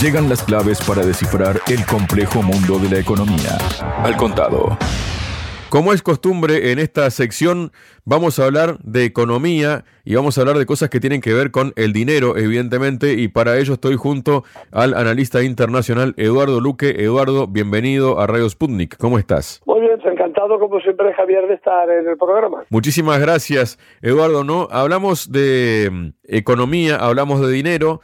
Llegan las claves para descifrar el complejo mundo de la economía. Al contado. Como es costumbre en esta sección, vamos a hablar de economía y vamos a hablar de cosas que tienen que ver con el dinero, evidentemente, y para ello estoy junto al analista internacional Eduardo Luque. Eduardo, bienvenido a Radio Sputnik. ¿Cómo estás? Muy bien, encantado como siempre Javier de estar en el programa. Muchísimas gracias, Eduardo. No, hablamos de mm, economía, hablamos de dinero.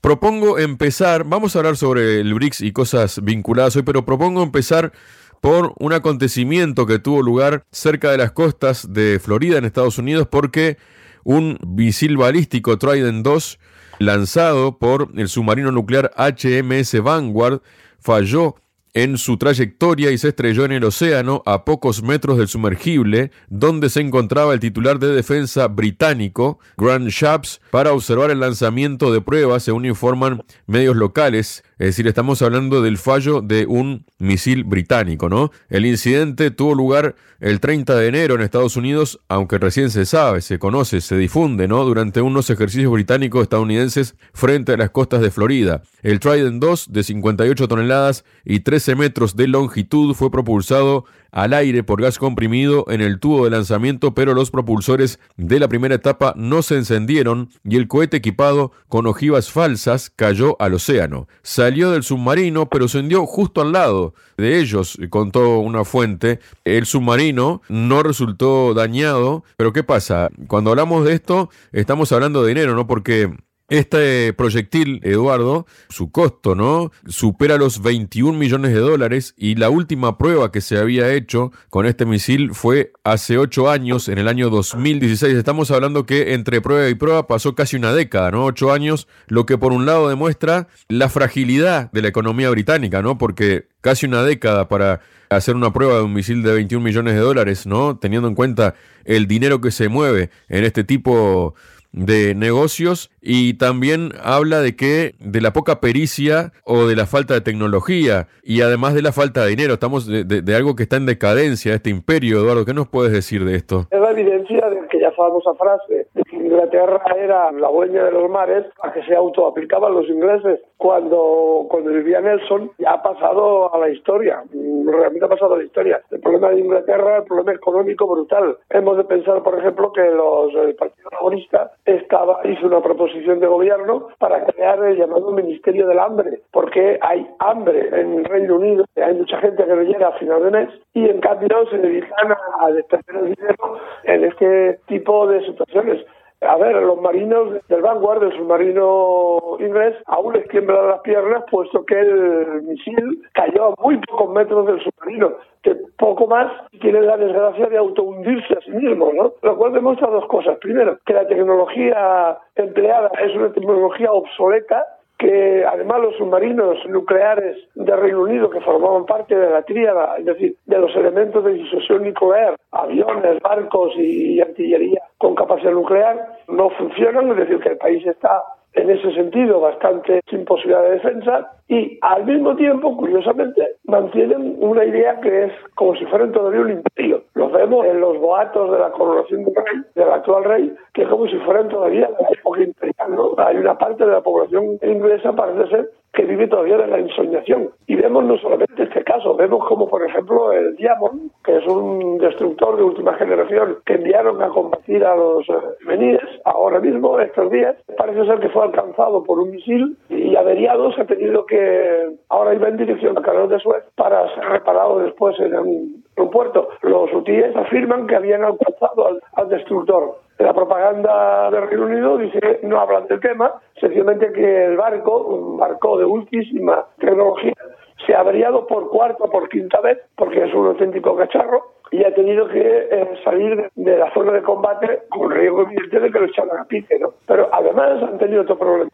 Propongo empezar, vamos a hablar sobre el BRICS y cosas vinculadas hoy, pero propongo empezar por un acontecimiento que tuvo lugar cerca de las costas de Florida en Estados Unidos porque un misil balístico Trident 2 lanzado por el submarino nuclear HMS Vanguard falló en su trayectoria y se estrelló en el océano a pocos metros del sumergible, donde se encontraba el titular de defensa británico, Grant Shapps, para observar el lanzamiento de pruebas, según informan medios locales. Es decir, estamos hablando del fallo de un misil británico, ¿no? El incidente tuvo lugar el 30 de enero en Estados Unidos, aunque recién se sabe, se conoce, se difunde, ¿no? Durante unos ejercicios británicos estadounidenses frente a las costas de Florida. El Trident 2, de 58 toneladas y 13 metros de longitud, fue propulsado al aire por gas comprimido en el tubo de lanzamiento, pero los propulsores de la primera etapa no se encendieron y el cohete equipado con ojivas falsas cayó al océano. Salió del submarino, pero se hundió justo al lado de ellos, contó una fuente. El submarino no resultó dañado, pero ¿qué pasa? Cuando hablamos de esto, estamos hablando de dinero, ¿no? Porque este proyectil, Eduardo, su costo, ¿no? Supera los 21 millones de dólares y la última prueba que se había hecho con este misil fue hace ocho años, en el año 2016. Estamos hablando que entre prueba y prueba pasó casi una década, ¿no? Ocho años, lo que por un lado demuestra la fragilidad de la economía británica, ¿no? Porque casi una década para hacer una prueba de un misil de 21 millones de dólares, ¿no? Teniendo en cuenta el dinero que se mueve en este tipo de negocios y también habla de que de la poca pericia o de la falta de tecnología y además de la falta de dinero. Estamos de, algo que está en decadencia, este imperio, Eduardo. ¿Qué nos puedes decir de esto? Es la evidencia de que ya famosa frase de que Inglaterra era la dueña de los mares a que se autoaplicaban los ingleses cuando, cuando vivía Nelson ya ha pasado a la historia, realmente ha pasado a la historia. El problema de Inglaterra, el problema económico brutal. Hemos de pensar, por ejemplo, que los, el Partido Laborista estaba, hizo una proposición de gobierno para crear el llamado Ministerio del Hambre, porque hay hambre en el Reino Unido, hay mucha gente que no llega a final de mes y en cambio se dedican a despender el dinero en este tipo de situaciones. A ver, los marinos del Vanguard, del submarino inglés, aún les tiemblan las piernas, puesto que el misil cayó a muy pocos metros del submarino, que poco más tiene la desgracia de autohundirse a sí mismo, ¿no? Lo cual demuestra dos cosas. Primero, que la tecnología empleada es una tecnología obsoleta que además los submarinos nucleares de Reino Unido que formaban parte de la tríada, es decir, de los elementos de disuasión nuclear, aviones, barcos y artillería con capacidad nuclear, no funcionan, es decir, que el país está en ese sentido bastante sin posibilidad de defensa y al mismo tiempo, curiosamente, mantienen una idea que es como si fueran todavía un imperio. Lo vemos en los boatos de la coronación del rey, del actual rey, que es como si fueran todavía la época imperial. ¿no? Hay una parte de la población inglesa, parece ser, que vive todavía de la ensoñación. Y vemos no solamente este caso, vemos como por ejemplo el Diamond, que es un destructor de última generación que enviaron a combatir a los eh, ahora mismo, estos días, parece ser que fue alcanzado por un misil y averiado se ha tenido que, ahora iba en dirección al canal de Suez para ser reparado después en un, puerto. Los hutíes afirman que habían alcanzado al destructor la propaganda del Reino Unido dice no hablan del tema, sencillamente que el barco, un barco de ultísima tecnología, se ha averiado por cuarta o por quinta vez, porque es un auténtico cacharro, y ha tenido que eh, salir de, la zona de combate con riesgo evidente de que lo echaran a pique, ¿no? Pero además han tenido otro problema.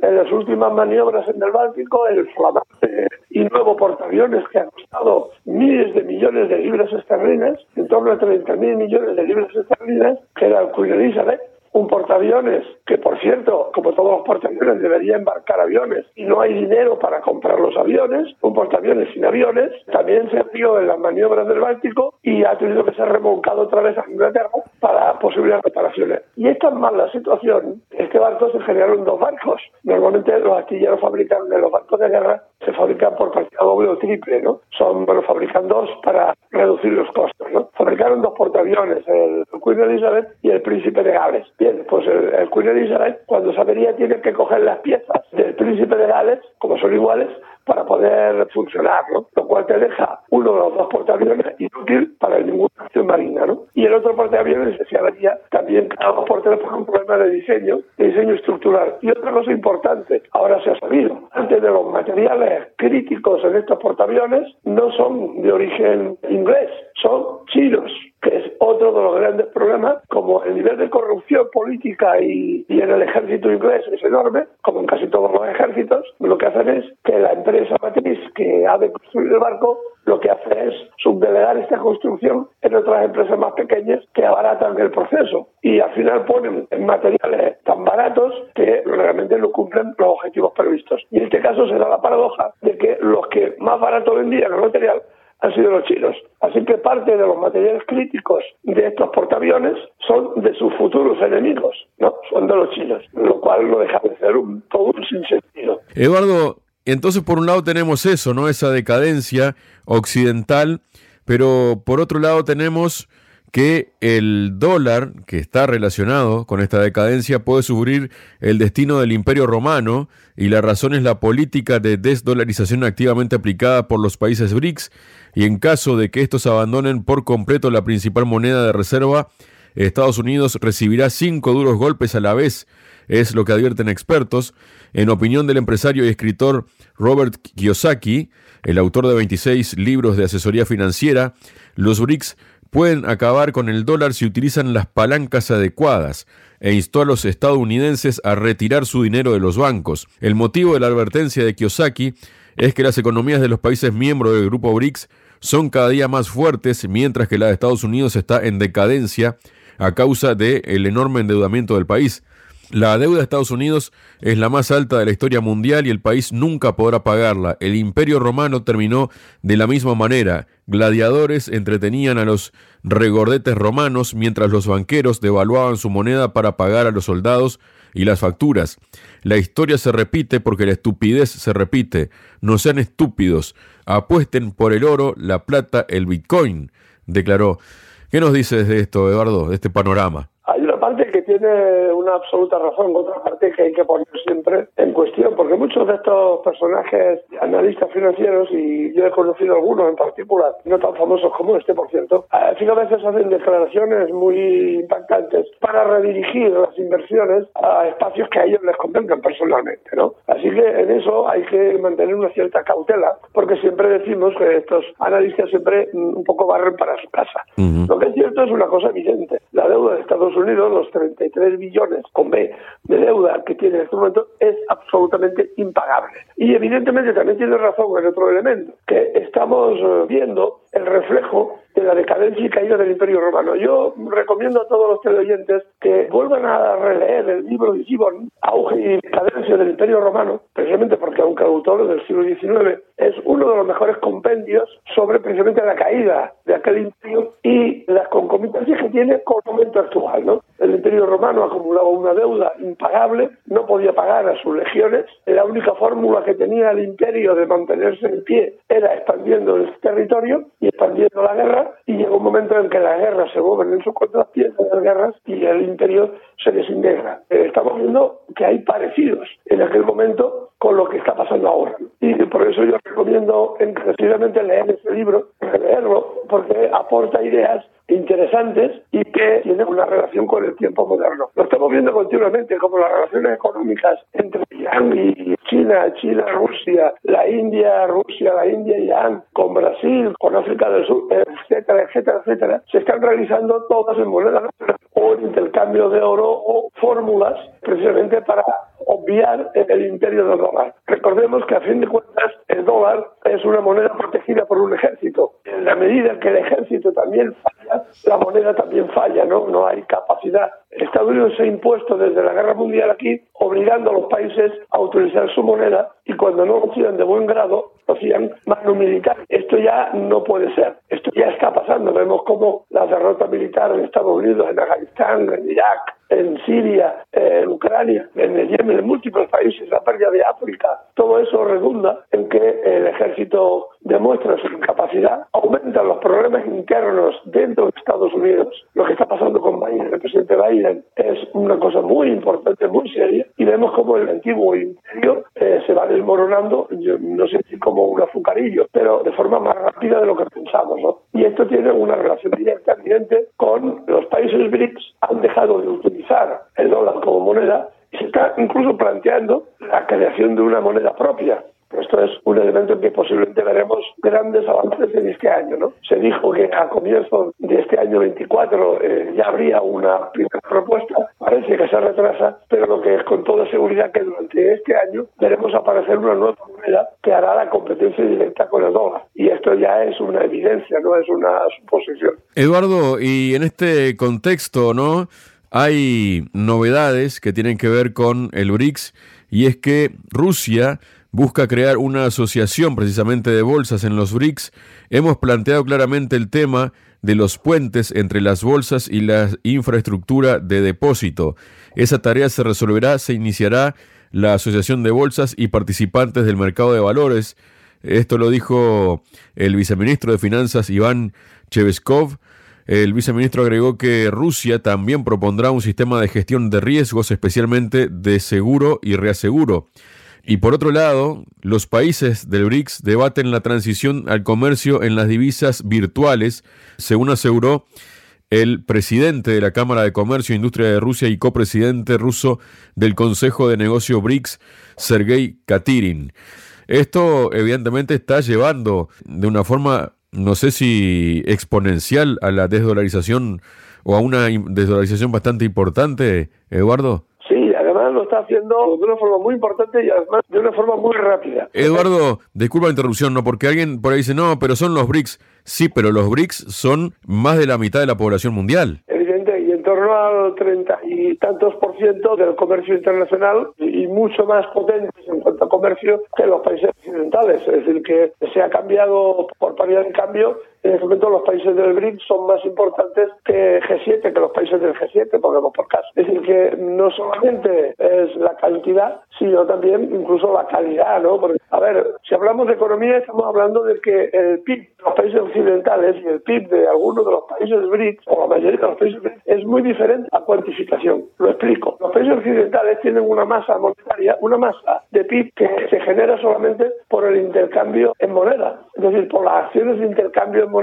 En las últimas maniobras en el Báltico, el flamante y nuevo portaaviones que ha costado miles de millones de libras esterlinas, en torno a 30.000 millones de libras esterlinas, que era el Queen Elizabeth, un portaaviones, que por cierto, como todos los portaaviones, debería embarcar aviones y no hay dinero para comprar los aviones, un portaaviones sin aviones, también se vio en las maniobras del Báltico y ha tenido que ser remolcado otra vez a Inglaterra para posibles reparaciones. Y es tan mala la situación, este barco se generaron dos barcos. Normalmente los astilleros fabrican de los barcos de guerra se fabrican por partida doble o triple, ¿no? Son, bueno, fabrican dos para reducir los costos, ¿no? Fabricaron dos portaaviones, el Queen Elizabeth y el Príncipe de Gales. Bien, pues el, Queen Elizabeth, cuando se avería, tiene que coger las piezas del Príncipe de Gales, como son iguales, para poder funcionar, ¿no? Lo cual te deja uno de los dos portaaviones inútil para ninguna acción marina, ¿no? Y el otro portaaviones se avería también cada dos por por un problema de diseño, de diseño estructural. Y otra cosa importante, ahora se ha sabido, antes de los materiales críticos en estos portaaviones no son de origen inglés, son chinos que es otro de los grandes problemas, como el nivel de corrupción política y, en el ejército inglés es enorme, como en casi todos los ejércitos, lo que hacen es que la empresa matriz que ha de construir el barco lo que hace es subdelegar esta construcción en otras empresas más pequeñas que abaratan el proceso. Y al final ponen materiales tan baratos que realmente no cumplen Y en este caso se da la paradoja de que los que más barato vendían el material han sido los chinos. Así que parte de los materiales críticos de estos portaaviones son de sus futuros enemigos, ¿no? Son de los chinos, lo cual no deja de ser un, todo un sinsentido. Eduardo, entonces por un lado tenemos eso, ¿no? Esa decadencia occidental, pero por otro lado tenemos que el dólar, que está relacionado con esta decadencia, puede sufrir el destino del imperio romano y la razón es la política de desdolarización activamente aplicada por los países BRICS y en caso de que estos abandonen por completo la principal moneda de reserva, Estados Unidos recibirá cinco duros golpes a la vez, es lo que advierten expertos. En opinión del empresario y escritor Robert Kiyosaki, el autor de 26 libros de asesoría financiera, los BRICS pueden acabar con el dólar si utilizan las palancas adecuadas e instó a los estadounidenses a retirar su dinero de los bancos. El motivo de la advertencia de Kiyosaki es que las economías de los países miembros del grupo BRICS son cada día más fuertes, mientras que la de Estados Unidos está en decadencia a causa del enorme endeudamiento del país. La deuda de Estados Unidos es la más alta de la historia mundial y el país nunca podrá pagarla. El imperio romano terminó de la misma manera. Gladiadores entretenían a los regordetes romanos mientras los banqueros devaluaban su moneda para pagar a los soldados y las facturas. La historia se repite porque la estupidez se repite. No sean estúpidos. Apuesten por el oro, la plata, el bitcoin, declaró. ¿Qué nos dices de esto, Eduardo, de este panorama? Hay una parte que tiene una absoluta razón, otra parte que hay que poner siempre en cuestión, porque muchos de estos personajes analistas financieros, y yo he conocido algunos en particular, no tan famosos como este, por cierto, a veces hacen declaraciones muy impactantes para redirigir las inversiones a espacios que a ellos les convengan personalmente, ¿no? Así que en eso hay que mantener una cierta cautela, porque siempre decimos que estos analistas siempre mm, un poco barren para su casa. Lo que es cierto es una cosa evidente, la deuda de Estados Unidos, los 33 billones con B de deuda que tiene en este momento, es absolutamente impagable. Y evidentemente también tiene razón en otro elemento, que estamos eh, viendo el reflejo de la decadencia y caída del Imperio Romano. Yo recomiendo a todos los teleoyentes que vuelvan a releer el libro de Gibbon, Auge y decadencia del Imperio Romano, precisamente porque aunque autor del siglo XIX es uno de los mejores compendios sobre precisamente la caída de aquel imperio y las concomitancias que tiene con el momento actual. ¿no? El Imperio Romano acumulaba una deuda impagable, no podía pagar a sus legiones, la única fórmula que tenía el imperio de mantenerse en pie era expandiendo el territorio y expandiendo la guerra y llegó un momento en que las guerras se mueven en sus contrapiés de las guerras y el imperio se desintegra. Eh, estamos viendo que hay parecidos en aquel momento con lo que está pasando ahora. Y por eso yo recomiendo encarecidamente leer ese libro, releerlo, porque aporta ideas interesantes y que tienen una relación con el tiempo moderno. Lo estamos viendo continuamente, como las relaciones económicas entre Irán y China, China, Rusia, la India, Rusia, la India, Irán, con Brasil, con África del Sur, etcétera, etcétera, etcétera, se están realizando todas en moneda o en intercambio de oro o fórmulas precisamente para obviar el imperio del dólar. Recordemos que a fin de cuentas el dólar es una moneda protegida por un ejército. En la medida que el ejército también falla, la moneda también falla, ¿no? No hay capacidad. Estados Unidos se ha impuesto desde la guerra mundial aquí, obligando a los países a utilizar su moneda y cuando no lo hacían de buen grado, lo hacían mano militar. Esto ya no puede ser. Esto ya está pasando. Vemos cómo la derrota militar en Estados Unidos, en Afganistán, en Irak, en Siria, en Ucrania, en Yemen, en múltiples países, la pérdida de África, todo eso redunda en que el ejército demuestra su incapacidad, aumenta los problemas internos dentro de Estados Unidos. Lo que está pasando con Biden, el presidente Biden, es una cosa muy importante, muy seria, y vemos cómo el antiguo imperio eh, se va desmoronando, yo no sé si como un azucarillo, pero de forma más rápida de lo que pensamos. ¿no? Y esto tiene una relación directa, evidente, con los países BRICS han dejado de utilizar el dólar como moneda y se está incluso planteando la creación de una moneda propia. Esto es un elemento que posiblemente veremos grandes avances en este año. ¿no? Se dijo que a comienzos de este año 24 eh, ya habría una primera propuesta, parece que se retrasa, pero lo que es con toda seguridad que durante este año veremos aparecer una nueva moneda que hará la competencia directa con el dólar. Y esto ya es una evidencia, no es una suposición. Eduardo, y en este contexto, ¿no? Hay novedades que tienen que ver con el BRICS y es que Rusia busca crear una asociación precisamente de bolsas en los BRICS, hemos planteado claramente el tema de los puentes entre las bolsas y la infraestructura de depósito. Esa tarea se resolverá, se iniciará la Asociación de Bolsas y Participantes del Mercado de Valores. Esto lo dijo el viceministro de Finanzas Iván Cheveskov. El viceministro agregó que Rusia también propondrá un sistema de gestión de riesgos, especialmente de seguro y reaseguro. Y por otro lado, los países del BRICS debaten la transición al comercio en las divisas virtuales, según aseguró el presidente de la Cámara de Comercio e Industria de Rusia y copresidente ruso del Consejo de Negocio BRICS, Sergei Katirin. Esto evidentemente está llevando de una forma, no sé si exponencial, a la desdolarización o a una desdolarización bastante importante, Eduardo lo está haciendo de una forma muy importante y además de una forma muy rápida. Eduardo, disculpa la interrupción, no, porque alguien por ahí dice, no, pero son los BRICS. Sí, pero los BRICS son más de la mitad de la población mundial. Evidente, y en torno al treinta y tantos por ciento del comercio internacional y mucho más potentes en cuanto a comercio que los países occidentales. Es decir, que se ha cambiado por paridad de cambio en este momento los países del BRICS son más importantes que G7, que los países del G7, pongamos por caso. Es decir, que no solamente es la cantidad, sino también incluso la calidad, ¿no? Porque, a ver, si hablamos de economía, estamos hablando de que el PIB de los países occidentales y el PIB de algunos de los países BRICS, o la mayoría de los países BRICS, es muy diferente a cuantificación. Lo explico. Los países occidentales tienen una masa monetaria, una masa de PIB que se genera solamente por el intercambio en moneda, es decir, por las acciones de intercambio en moneda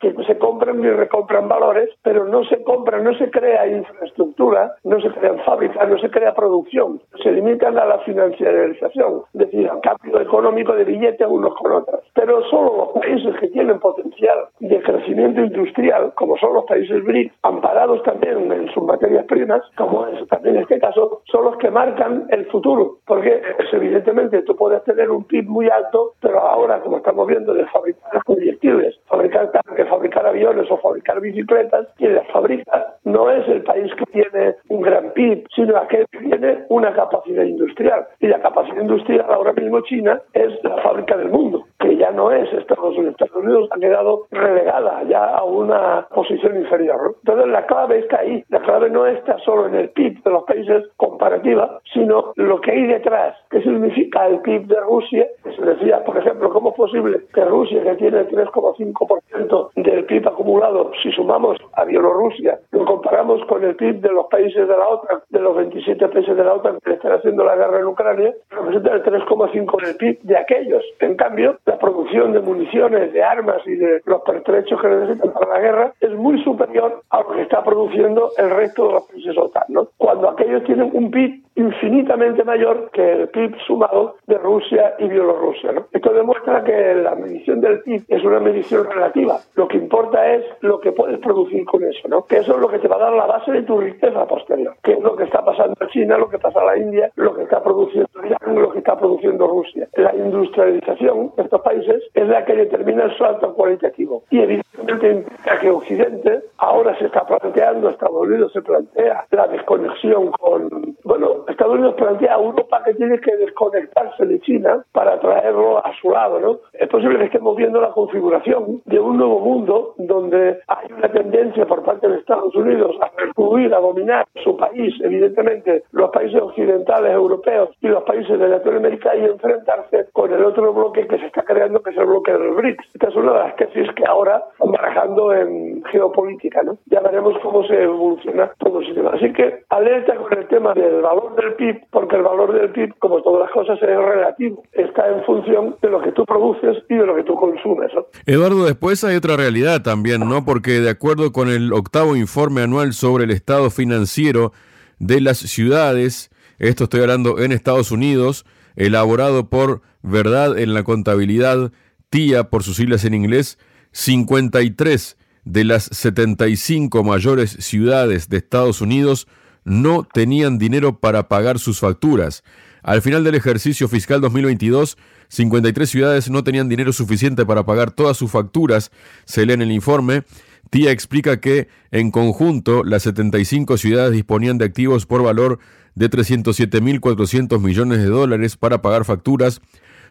que se compran y recompran valores, pero no se compra, no se crea infraestructura, no se crean fábricas, no se crea producción. Se limitan a la financiarización, es decir, al cambio económico de billetes unos con otros. Pero solo los países que tienen potencial de crecimiento industrial, como son los países BRICS, amparados también en sus materias primas, como es también en este caso, son los que marcan el futuro. Porque pues, evidentemente tú puedes tener un PIB muy alto, pero ahora, como estamos viendo, de fabricar proyectiles, fabricar que fabricar aviones o fabricar bicicletas, quien las fabrica no es el país que tiene un gran PIB, sino aquel que tiene una capacidad industrial. Y la capacidad industrial ahora mismo China es la fábrica del mundo, que ya no es Estados Unidos. Estados Unidos ha quedado relegada ya a una posición inferior. Entonces la clave está ahí. La clave no está solo en el PIB de los países comparativa, sino lo que hay detrás. ¿Qué significa el PIB de Rusia? Se decía, por ejemplo, ¿cómo es posible que Rusia, que tiene 3,5% del PIB acumulado, si sumamos a Bielorrusia, lo comparamos con el PIB de los países de la OTAN, de los 27 países de la OTAN que están haciendo la guerra en Ucrania, representa el 3,5 del PIB de aquellos. En cambio, la producción de municiones, de armas y de los pertrechos que necesitan para la guerra es muy superior a lo que está produciendo el resto de los países OTAN. ¿no? cuando aquellos tienen un PIB infinitamente mayor que el PIB sumado de Rusia y Bielorrusia. Esto demuestra que la medición del PIB es una medición relativa. Lo que importa es lo que puedes producir con eso, ¿no? que eso es lo que te va a dar la base de tu riqueza posterior, que es lo que está pasando en China, lo que pasa en la India, lo que está produciendo Irán, lo que está produciendo Rusia. La industrialización de estos países es la que determina el salto cualitativo. Y evidentemente implica que Occidente ahora se está planteando, Estados Unidos se plantea la desconexión con, bueno, Estados Unidos plantea a Europa que tiene que desconectarse de China para traerlo a su lado, ¿no? Es posible que estemos viendo la configuración de un nuevo mundo donde hay una tendencia por parte de Estados Unidos a recluir, a dominar su país, evidentemente los países occidentales europeos y los países de Latinoamérica y enfrentarse con el otro bloque que se está creando, que es el bloque del BRICS. Esta es una de las tesis que ahora barajando en geopolítica, ¿no? Ya veremos cómo se evoluciona todo el sistema. Así que alerta con el tema del valor del PIB, porque el valor del PIB, como todas las cosas, es relativo. Está en función de lo que tú produces y de lo que tú consumes. Eduardo, después hay otra realidad también, ¿no? Porque de acuerdo con el octavo informe anual sobre el estado financiero de las ciudades, esto estoy hablando en Estados Unidos, elaborado por Verdad en la Contabilidad, TIA por sus siglas en inglés, 53 de las 75 mayores ciudades de Estados Unidos no tenían dinero para pagar sus facturas. Al final del ejercicio fiscal 2022, 53 ciudades no tenían dinero suficiente para pagar todas sus facturas, se lee en el informe. TIA explica que, en conjunto, las 75 ciudades disponían de activos por valor de 307.400 millones de dólares para pagar facturas.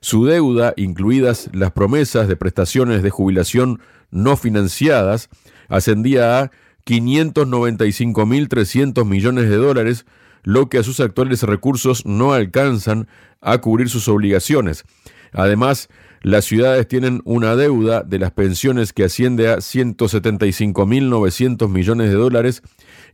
Su deuda, incluidas las promesas de prestaciones de jubilación no financiadas, ascendía a 595.300 millones de dólares, lo que a sus actuales recursos no alcanzan a cubrir sus obligaciones. Además, las ciudades tienen una deuda de las pensiones que asciende a 175.900 millones de dólares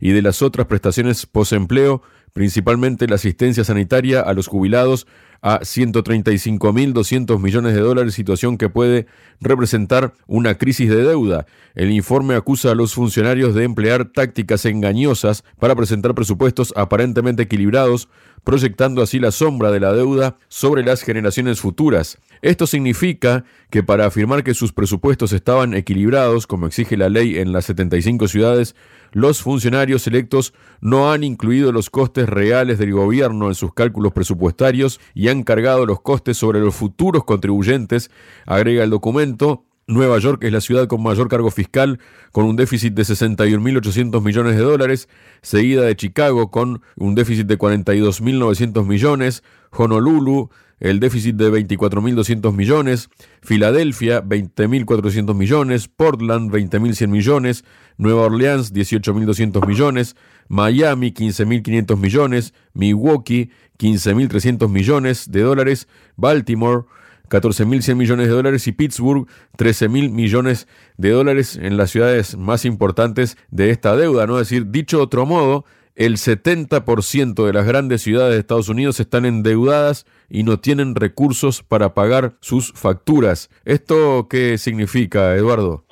y de las otras prestaciones posempleo, principalmente la asistencia sanitaria a los jubilados, a 135.200 millones de dólares, situación que puede representar una crisis de deuda. El informe acusa a los funcionarios de emplear tácticas engañosas para presentar presupuestos aparentemente equilibrados, proyectando así la sombra de la deuda sobre las generaciones futuras. Esto significa que para afirmar que sus presupuestos estaban equilibrados, como exige la ley en las 75 ciudades, los funcionarios electos no han incluido los costes reales del gobierno en sus cálculos presupuestarios y han cargado los costes sobre los futuros contribuyentes, agrega el documento, Nueva York es la ciudad con mayor cargo fiscal, con un déficit de 61.800 millones de dólares, seguida de Chicago con un déficit de 42.900 millones, Honolulu el déficit de 24.200 millones, Filadelfia 20.400 millones, Portland 20.100 millones, Nueva Orleans 18.200 millones, Miami 15.500 millones, Milwaukee 15.300 millones de dólares, Baltimore 14.100 millones de dólares y Pittsburgh 13.000 millones de dólares en las ciudades más importantes de esta deuda, ¿no? Es decir, dicho de otro modo, el 70% de las grandes ciudades de Estados Unidos están endeudadas y no tienen recursos para pagar sus facturas. ¿Esto qué significa, Eduardo?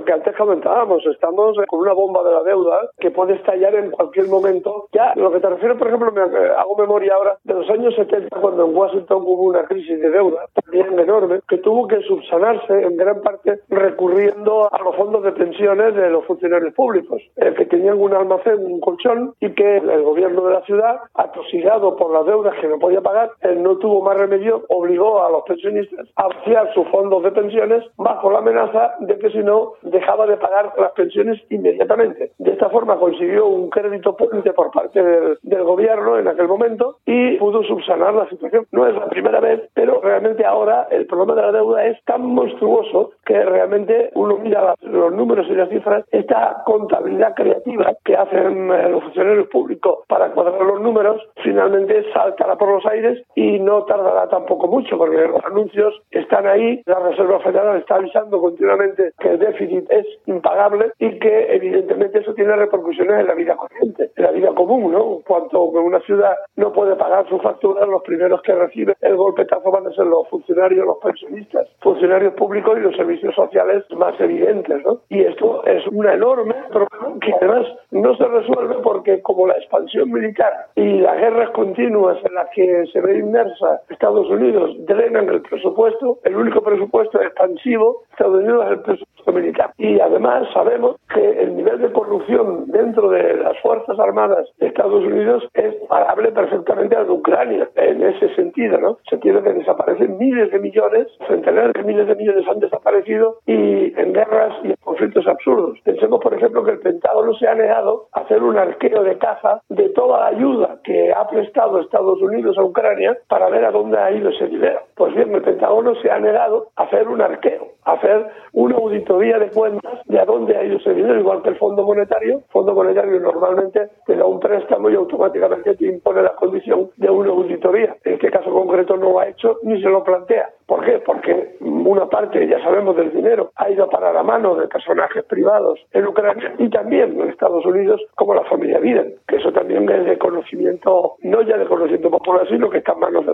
Lo que antes comentábamos, estamos con una bomba de la deuda que puede estallar en cualquier momento. Ya, lo que te refiero, por ejemplo, me hago memoria ahora de los años 70, cuando en Washington hubo una crisis de deuda también enorme, que tuvo que subsanarse en gran parte recurriendo a los fondos de pensiones de los funcionarios públicos, eh, que tenían un almacén, un colchón, y que el gobierno de la ciudad, atosigado por las deudas que no podía pagar, él no tuvo más remedio, obligó a los pensionistas a vaciar sus fondos de pensiones bajo la amenaza de que si no dejaba de pagar las pensiones inmediatamente. De esta forma consiguió un crédito puente por parte del, gobierno en aquel momento y pudo subsanar la situación. No es la primera vez, pero realmente ahora el problema de la deuda es tan monstruoso que realmente uno mira los números y las cifras, esta contabilidad creativa que hacen eh, los funcionarios públicos para cuadrar los números, finalmente saltará por los aires y no tardará tampoco mucho, porque los anuncios están ahí, la Reserva Federal está avisando continuamente que el déficit es impagable y que evidentemente eso tiene repercusiones en la vida corriente, en la vida común, ¿no? Cuanto una ciudad no puede pagar sus facturas, los primeros que reciben el golpetazo van a ser los funcionarios, los pensionistas, funcionarios públicos y los servicios sociales más evidentes. ¿no? Y esto es un enorme problema que además no se resuelve porque como la expansión militar y las guerras continuas en las que se ve inmersa Estados Unidos drenan el presupuesto, el único presupuesto expansivo Estados Unidos es el presupuesto militar. Y además sabemos que el nivel de corrupción dentro de las Fuerzas Armadas Estados Unidos es parable perfectamente al de Ucrania en ese sentido, ¿no? Se tiene que desaparecen miles de millones, centenares de miles de millones han desaparecido y en guerras y en conflictos absurdos. Pensemos, por ejemplo, que el Pentágono se ha negado a hacer un arqueo de caza de toda la ayuda que ha prestado Estados Unidos a Ucrania para ver a dónde ha ido ese dinero. Pues bien, el Pentágono se ha negado a hacer un arqueo, a hacer una auditoría de cuentas de a dónde ha ido ese dinero, igual que el Fondo Monetario. El Fondo Monetario normalmente te da un préstamo y automáticamente te impone la condición de una auditoría. En este caso concreto no lo ha hecho ni se lo plantea. ¿Por qué? Porque una parte, ya sabemos, del dinero ha ido para la mano de personajes privados en Ucrania y también en Estados Unidos, como la familia Biden, que eso también es de conocimiento, no ya de conocimiento popular, sino que está en manos de.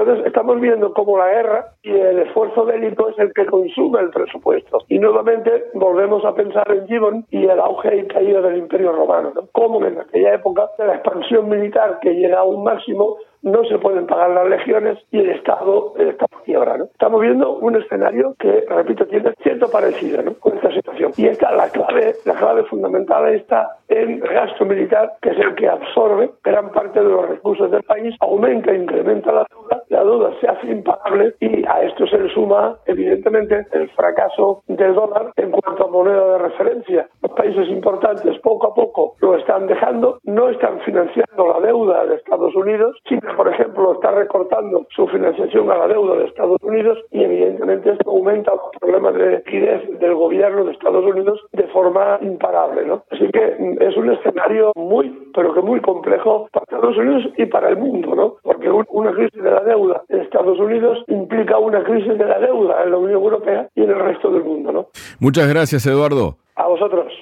Entonces, estamos viendo cómo la guerra y el esfuerzo bélico es el que consume el presupuesto. Y nuevamente volvemos a pensar en Gibbon y el auge y caída del Imperio Romano. ¿no? Cómo en aquella época de la expansión militar que llega a un máximo no se pueden pagar las legiones y el Estado está por quiebra. ¿no? Estamos viendo un escenario que, repito, tiene cierto parecido con esta situación. Y esta, la clave, la clave fundamental está en el gasto militar, que es el que absorbe gran parte de los recursos del país, aumenta e incrementa la deuda, la deuda se hace impagable y a esto se le suma, evidentemente, el fracaso del dólar en cuanto a moneda de referencia. Los países importantes poco a poco lo están dejando, no están financiando la deuda de Estados Unidos, por ejemplo, está recortando su financiación a la deuda de Estados Unidos y evidentemente esto aumenta los problemas de liquidez del gobierno de Estados Unidos de forma imparable. ¿no? Así que es un escenario muy, pero que muy complejo para Estados Unidos y para el mundo, ¿no? porque una crisis de la deuda en Estados Unidos implica una crisis de la deuda en la Unión Europea y en el resto del mundo. ¿no? Muchas gracias, Eduardo. A vosotros.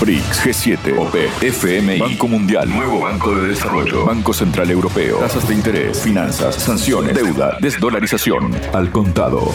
BRICS, G7, OPE, FMI, Banco Mundial, Nuevo Banco de Desarrollo, Banco Central Europeo, tasas de interés, finanzas, sanciones, deuda, desdolarización, al contado.